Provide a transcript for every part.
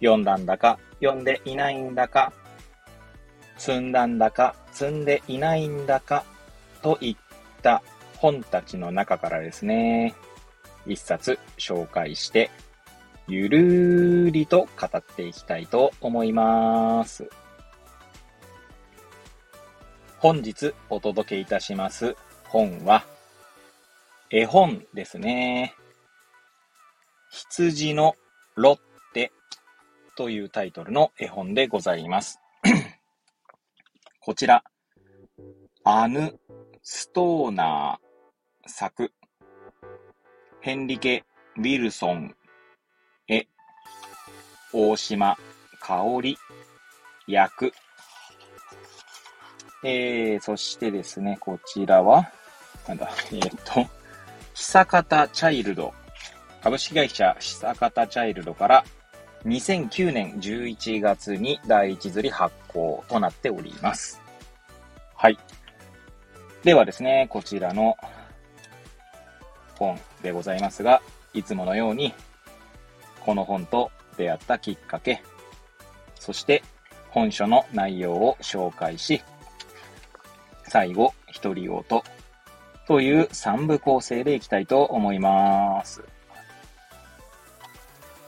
読んだんだか読んでいないんだか、積んだんだか積んでいないんだかといった本たちの中からですね、一冊紹介して、ゆるりと語っていきたいと思います。本日お届けいたします本は、絵本ですね。羊のロッというタイトルの絵本でございます。こちら、アヌ・ストーナー作、ヘンリケ・ウィルソン、絵、大島香織、役。えー、そしてですね、こちらは、なんだ、えー、っと、久方チャイルド、株式会社久方チャイルドから2009年11月に第一釣り発行となっております。はい。ではですね、こちらの本でございますが、いつものように、この本と出会ったきっかけ、そして本書の内容を紹介し、最後、一人言という3部構成でいきたいと思います。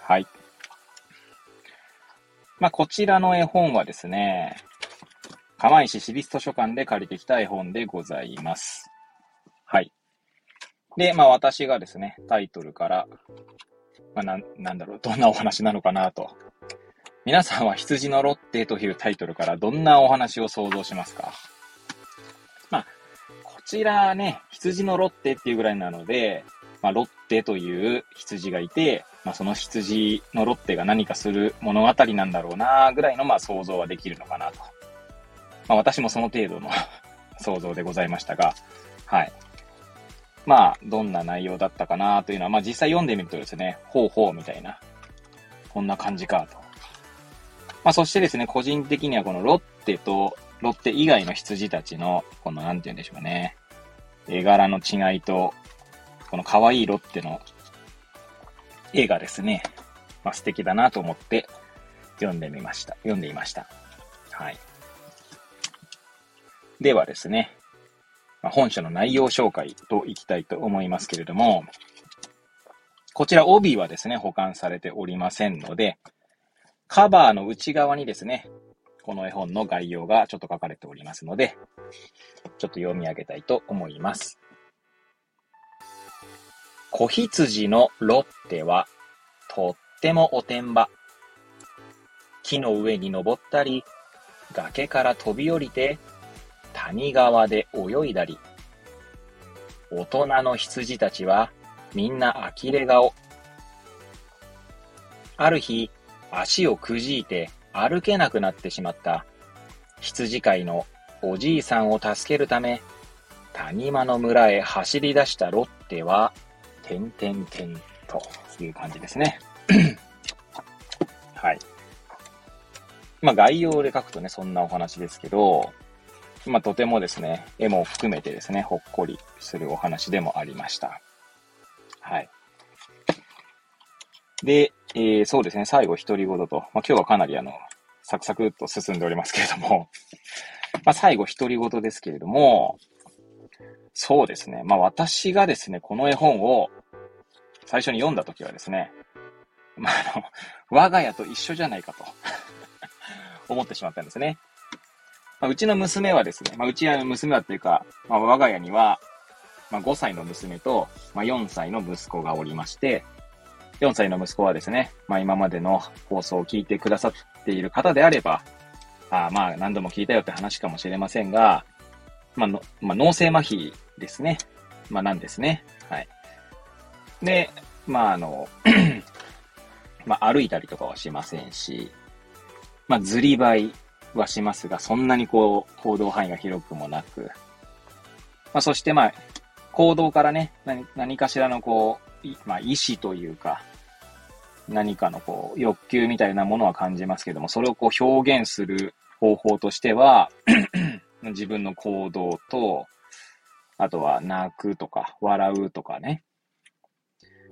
はい。まあ、こちらの絵本はですね、釜石市立図書館で借りてきた絵本でございます。はい。で、まあ私がですね、タイトルから、まあなん、なんだろう、どんなお話なのかなと。皆さんは羊のロッテというタイトルからどんなお話を想像しますか？まあ、こちらね、羊のロッテっていうぐらいなので、まあ、ロッテという羊がいて、まあ、その羊のロッテが何かする物語なんだろうなぐらいのまあ想像はできるのかなと。まあ、私もその程度の 想像でございましたが、はい。まあ、どんな内容だったかなというのは、まあ実際読んでみるとですね、ほうほうみたいな、こんな感じかと。まあそしてですね、個人的にはこのロッテと、ロッテ以外の羊たちの、このなんて言うんでしょうね、絵柄の違いと、この可愛いロッテの絵がですね、まあ素敵だなと思って読んでみました。読んでいました。はい。ではですね、まあ、本書の内容紹介といきたいと思いますけれども、こちら帯はですね、保管されておりませんので、カバーの内側にですね、この絵本の概要がちょっと書かれておりますので、ちょっと読み上げたいと思います。子羊のロッテは、とってもおてんば。木の上に登ったり、崖から飛び降りて、谷川で泳いだり、大人の羊たちはみんな呆れ顔。ある日、足をくじいて歩けなくなってしまった羊飼いのおじいさんを助けるため、谷間の村へ走り出したロッテは、てんてんてんという感じですね。はい。まあ概要で書くとね、そんなお話ですけど、まあ、とてもですね、絵も含めてですね、ほっこりするお話でもありました。はい。で、えー、そうですね、最後独り言と、まあ、今日はかなりあの、サクサクっと進んでおりますけれども、まあ、最後独り言ですけれども、そうですね、まあ、私がですね、この絵本を最初に読んだときはですね、まあ、あの、我が家と一緒じゃないかと 思ってしまったんですね。まあ、うちの娘はですね、まあ、うちの娘はっていうか、まあ、我が家には、ま、5歳の娘と、ま、4歳の息子がおりまして、4歳の息子はですね、ま、今までの放送を聞いてくださっている方であれば、あまあ、何度も聞いたよって話かもしれませんが、まあの、ま、脳性麻痺ですね。まあ、なんですね。はい。で、まあ、あの、まあ、歩いたりとかはしませんし、まあ、ずりばいはしますが、そんなにこう、行動範囲が広くもなく、まあ、そしてまあ、行動からね、何何かしらのこう、まあ、意志というか、何かのこう、欲求みたいなものは感じますけども、それをこう表現する方法としては、自分の行動と、あとは泣くとか、笑うとかね。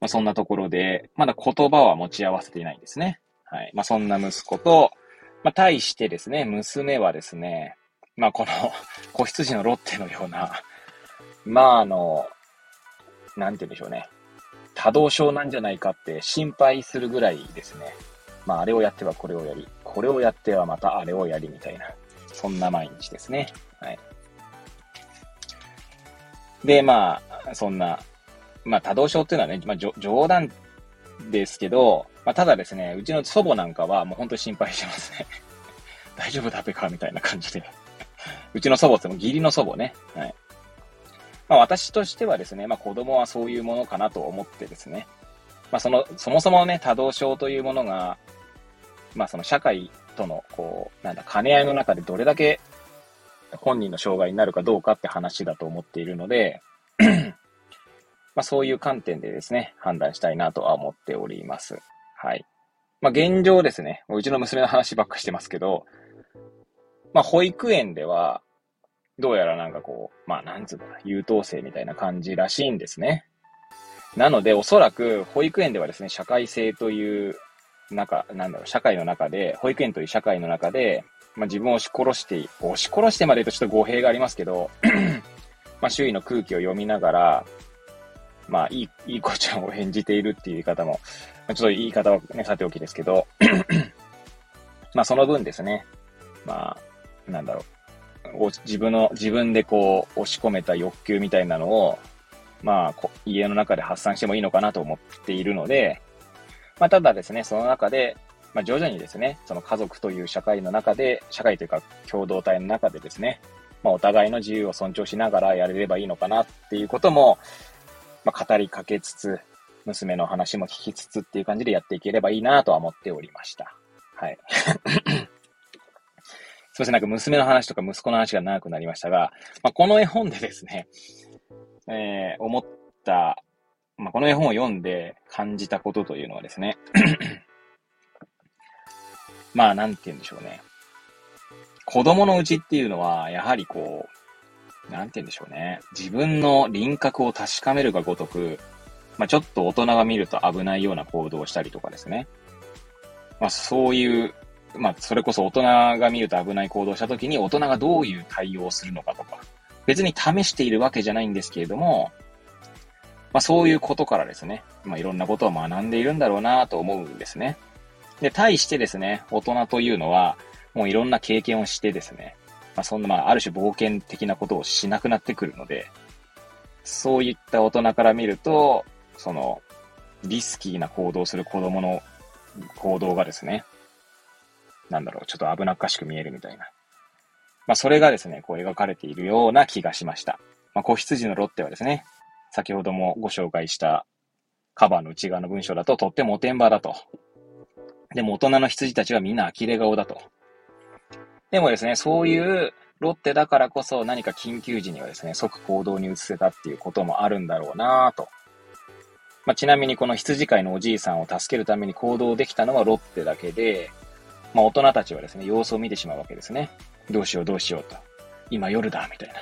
まあ、そんなところで、まだ言葉は持ち合わせていないんですね。はい。まあ、そんな息子と、まあ、対してですね、娘はですね、まあ、この 子羊のロッテのような、まあ、あの、なんて言うんでしょうね。多動症なんじゃないかって心配するぐらいですね。まあ、あれをやってはこれをやり、これをやってはまたあれをやりみたいな、そんな毎日ですね。はい。で、まあ、そんな、まあ、多動症っていうのはね、まあ、冗談ですけど、まあ、ただですね、うちの祖母なんかはもう本当に心配してますね。大丈夫だべかみたいな感じで。うちの祖母っても義理の祖母ね。はい。まあ私としてはですね、まあ子供はそういうものかなと思ってですね。まあその、そもそもね、多動症というものが、まあその社会との、こう、なんだ、兼ね合いの中でどれだけ本人の障害になるかどうかって話だと思っているので、まあそういう観点でですね、判断したいなとは思っております。はい。まあ現状ですね、うちの娘の話ばっかしてますけど、まあ保育園では、どうやらなんかこう、まあなんつうか、優等生みたいな感じらしいんですね。なので、おそらく保育園ではですね、社会性という中、なんだろう、社会の中で、保育園という社会の中で、まあ自分を押し殺して、押し殺してまでとちょっと語弊がありますけど、まあ周囲の空気を読みながら、まあいい、いい子ちゃんを演じているっていう言い方も、ちょっと言い方はね、さておきですけど、まあその分ですね、まあ、なんだろう、自分の、自分でこう、押し込めた欲求みたいなのを、まあ、家の中で発散してもいいのかなと思っているので、まあ、ただですね、その中で、まあ、徐々にですね、その家族という社会の中で、社会というか共同体の中でですね、まあ、お互いの自由を尊重しながらやれればいいのかなっていうことも、まあ、語りかけつつ、娘の話も聞きつつっていう感じでやっていければいいなとは思っておりました。はい。すいません、なんか娘の話とか息子の話が長くなりましたが、まあ、この絵本でですね、えー、思った、まあ、この絵本を読んで感じたことというのはですね、まあ、なんて言うんでしょうね。子供のうちっていうのは、やはりこう、なんて言うんでしょうね。自分の輪郭を確かめるがごとく、まあ、ちょっと大人が見ると危ないような行動をしたりとかですね。まあ、そういうまあ、それこそ大人が見ると危ない行動をした時に大人がどういう対応をするのかとか、別に試しているわけじゃないんですけれども、まあ、そういうことからですね、まあ、いろんなことを学んでいるんだろうなと思うんですね。で、対してですね、大人というのは、もういろんな経験をしてですね、まあ、そんな、まあ、ある種冒険的なことをしなくなってくるので、そういった大人から見ると、その、リスキーな行動する子供の行動がですね、なんだろう、ちょっと危なっかしく見えるみたいな。まあ、それがですね、こう描かれているような気がしました。まあ、子羊のロッテはですね、先ほどもご紹介したカバーの内側の文章だととってもおてんばだと。でも大人の羊たちはみんな呆れ顔だと。でもですね、そういうロッテだからこそ何か緊急時にはですね、即行動に移せたっていうこともあるんだろうなと。まあ、ちなみにこの羊飼いのおじいさんを助けるために行動できたのはロッテだけで、まあ、大人たちはですね、様子を見てしまうわけですね。どうしようどうしようと。今夜だ、みたいな。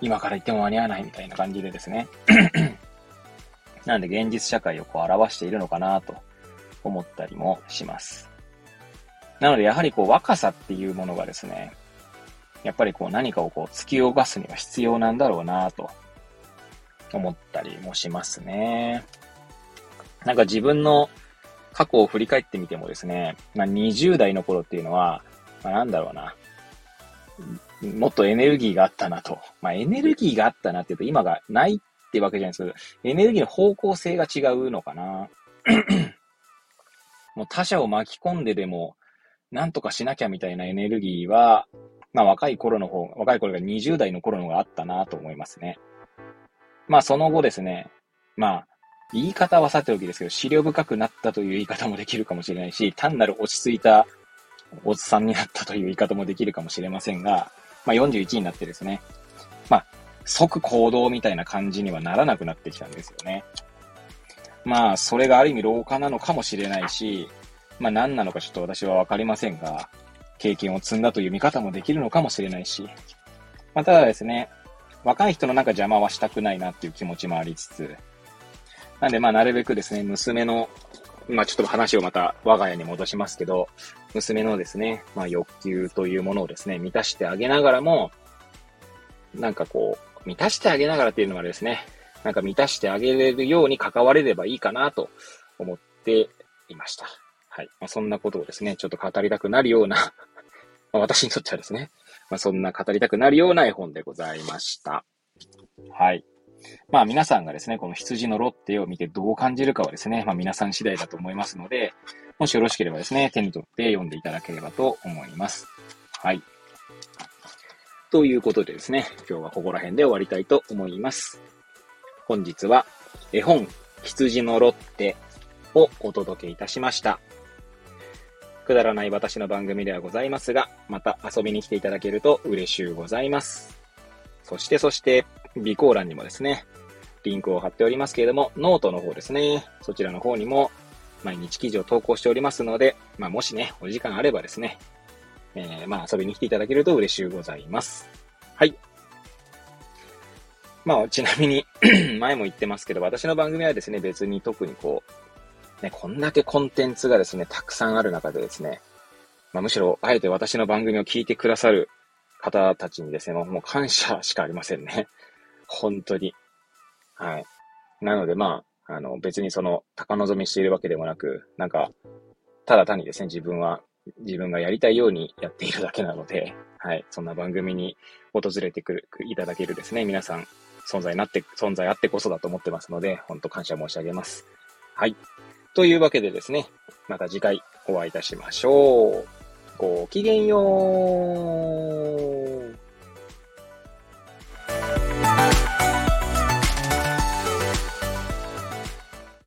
今から行っても間に合わないみたいな感じでですね。なんで現実社会をこう表しているのかなと思ったりもします。なのでやはりこう若さっていうものがですね、やっぱりこう何かをこう突き動かすには必要なんだろうなと思ったりもしますね。なんか自分の過去を振り返ってみてもですね、まあ、20代の頃っていうのは、まあ、なんだろうな、もっとエネルギーがあったなと。まあ、エネルギーがあったなって言うと今がないってわけじゃないですけど、エネルギーの方向性が違うのかな。もう他者を巻き込んででも、なんとかしなきゃみたいなエネルギーは、まあ若い頃の方、若い頃が20代の頃の方があったなと思いますね。まあその後ですね、まあ言い方はさておきですけど、資料深くなったという言い方もできるかもしれないし、単なる落ち着いたおっさんになったという言い方もできるかもしれませんが、まあ、41になってですね、まあ、即行動みたいな感じにはならなくなってきたんですよね。まあ、それがある意味老化なのかもしれないし、まあ何なのかちょっと私はわかりませんが、経験を積んだという見方もできるのかもしれないし、まあただですね、若い人のなんか邪魔はしたくないなっていう気持ちもありつつ、なんでまあなるべくですね、娘の、まあちょっと話をまた我が家に戻しますけど、娘のですね、まあ欲求というものをですね、満たしてあげながらも、なんかこう、満たしてあげながらっていうのはですね、なんか満たしてあげれるように関われればいいかなと思っていました。はい。まあ、そんなことをですね、ちょっと語りたくなるような ま私にとってはですね、まあ、そんな語りたくなるような絵本でございました。はい。まあ皆さんがですね、この羊のロッテを見てどう感じるかはですね、まあ皆さん次第だと思いますので、もしよろしければですね、手に取って読んでいただければと思います。はい。ということでですね、今日はここら辺で終わりたいと思います。本日は絵本ひつじのロッテをお届けいたしました。くだらない私の番組ではございますが、また遊びに来ていただけると嬉しゅうございます。そしてそして、備考欄にもですね、リンクを貼っておりますけれども、ノートの方ですね、そちらの方にも毎日記事を投稿しておりますので、まあ、もしね、お時間あればですね、えー、まあ遊びに来ていただけると嬉しゅうございます。はい。まあ、ちなみに 前も言ってますけど、私の番組はですね、別に特にこう、ね、こんだけコンテンツがですね、たくさんある中でですね、まあ、むしろ、あえて私の番組を聞いてくださる方たちにですね、もう感謝しかありませんね。本当に。はい。なので、まあ、あの、別にその、高望みしているわけでもなく、なんか、ただ単にですね、自分は、自分がやりたいようにやっているだけなので、はい。そんな番組に訪れてくる、いただけるですね、皆さん、存在になって、存在あってこそだと思ってますので、本当感謝申し上げます。はい。というわけでですね、また次回お会いいたしましょう。ごきげんよう。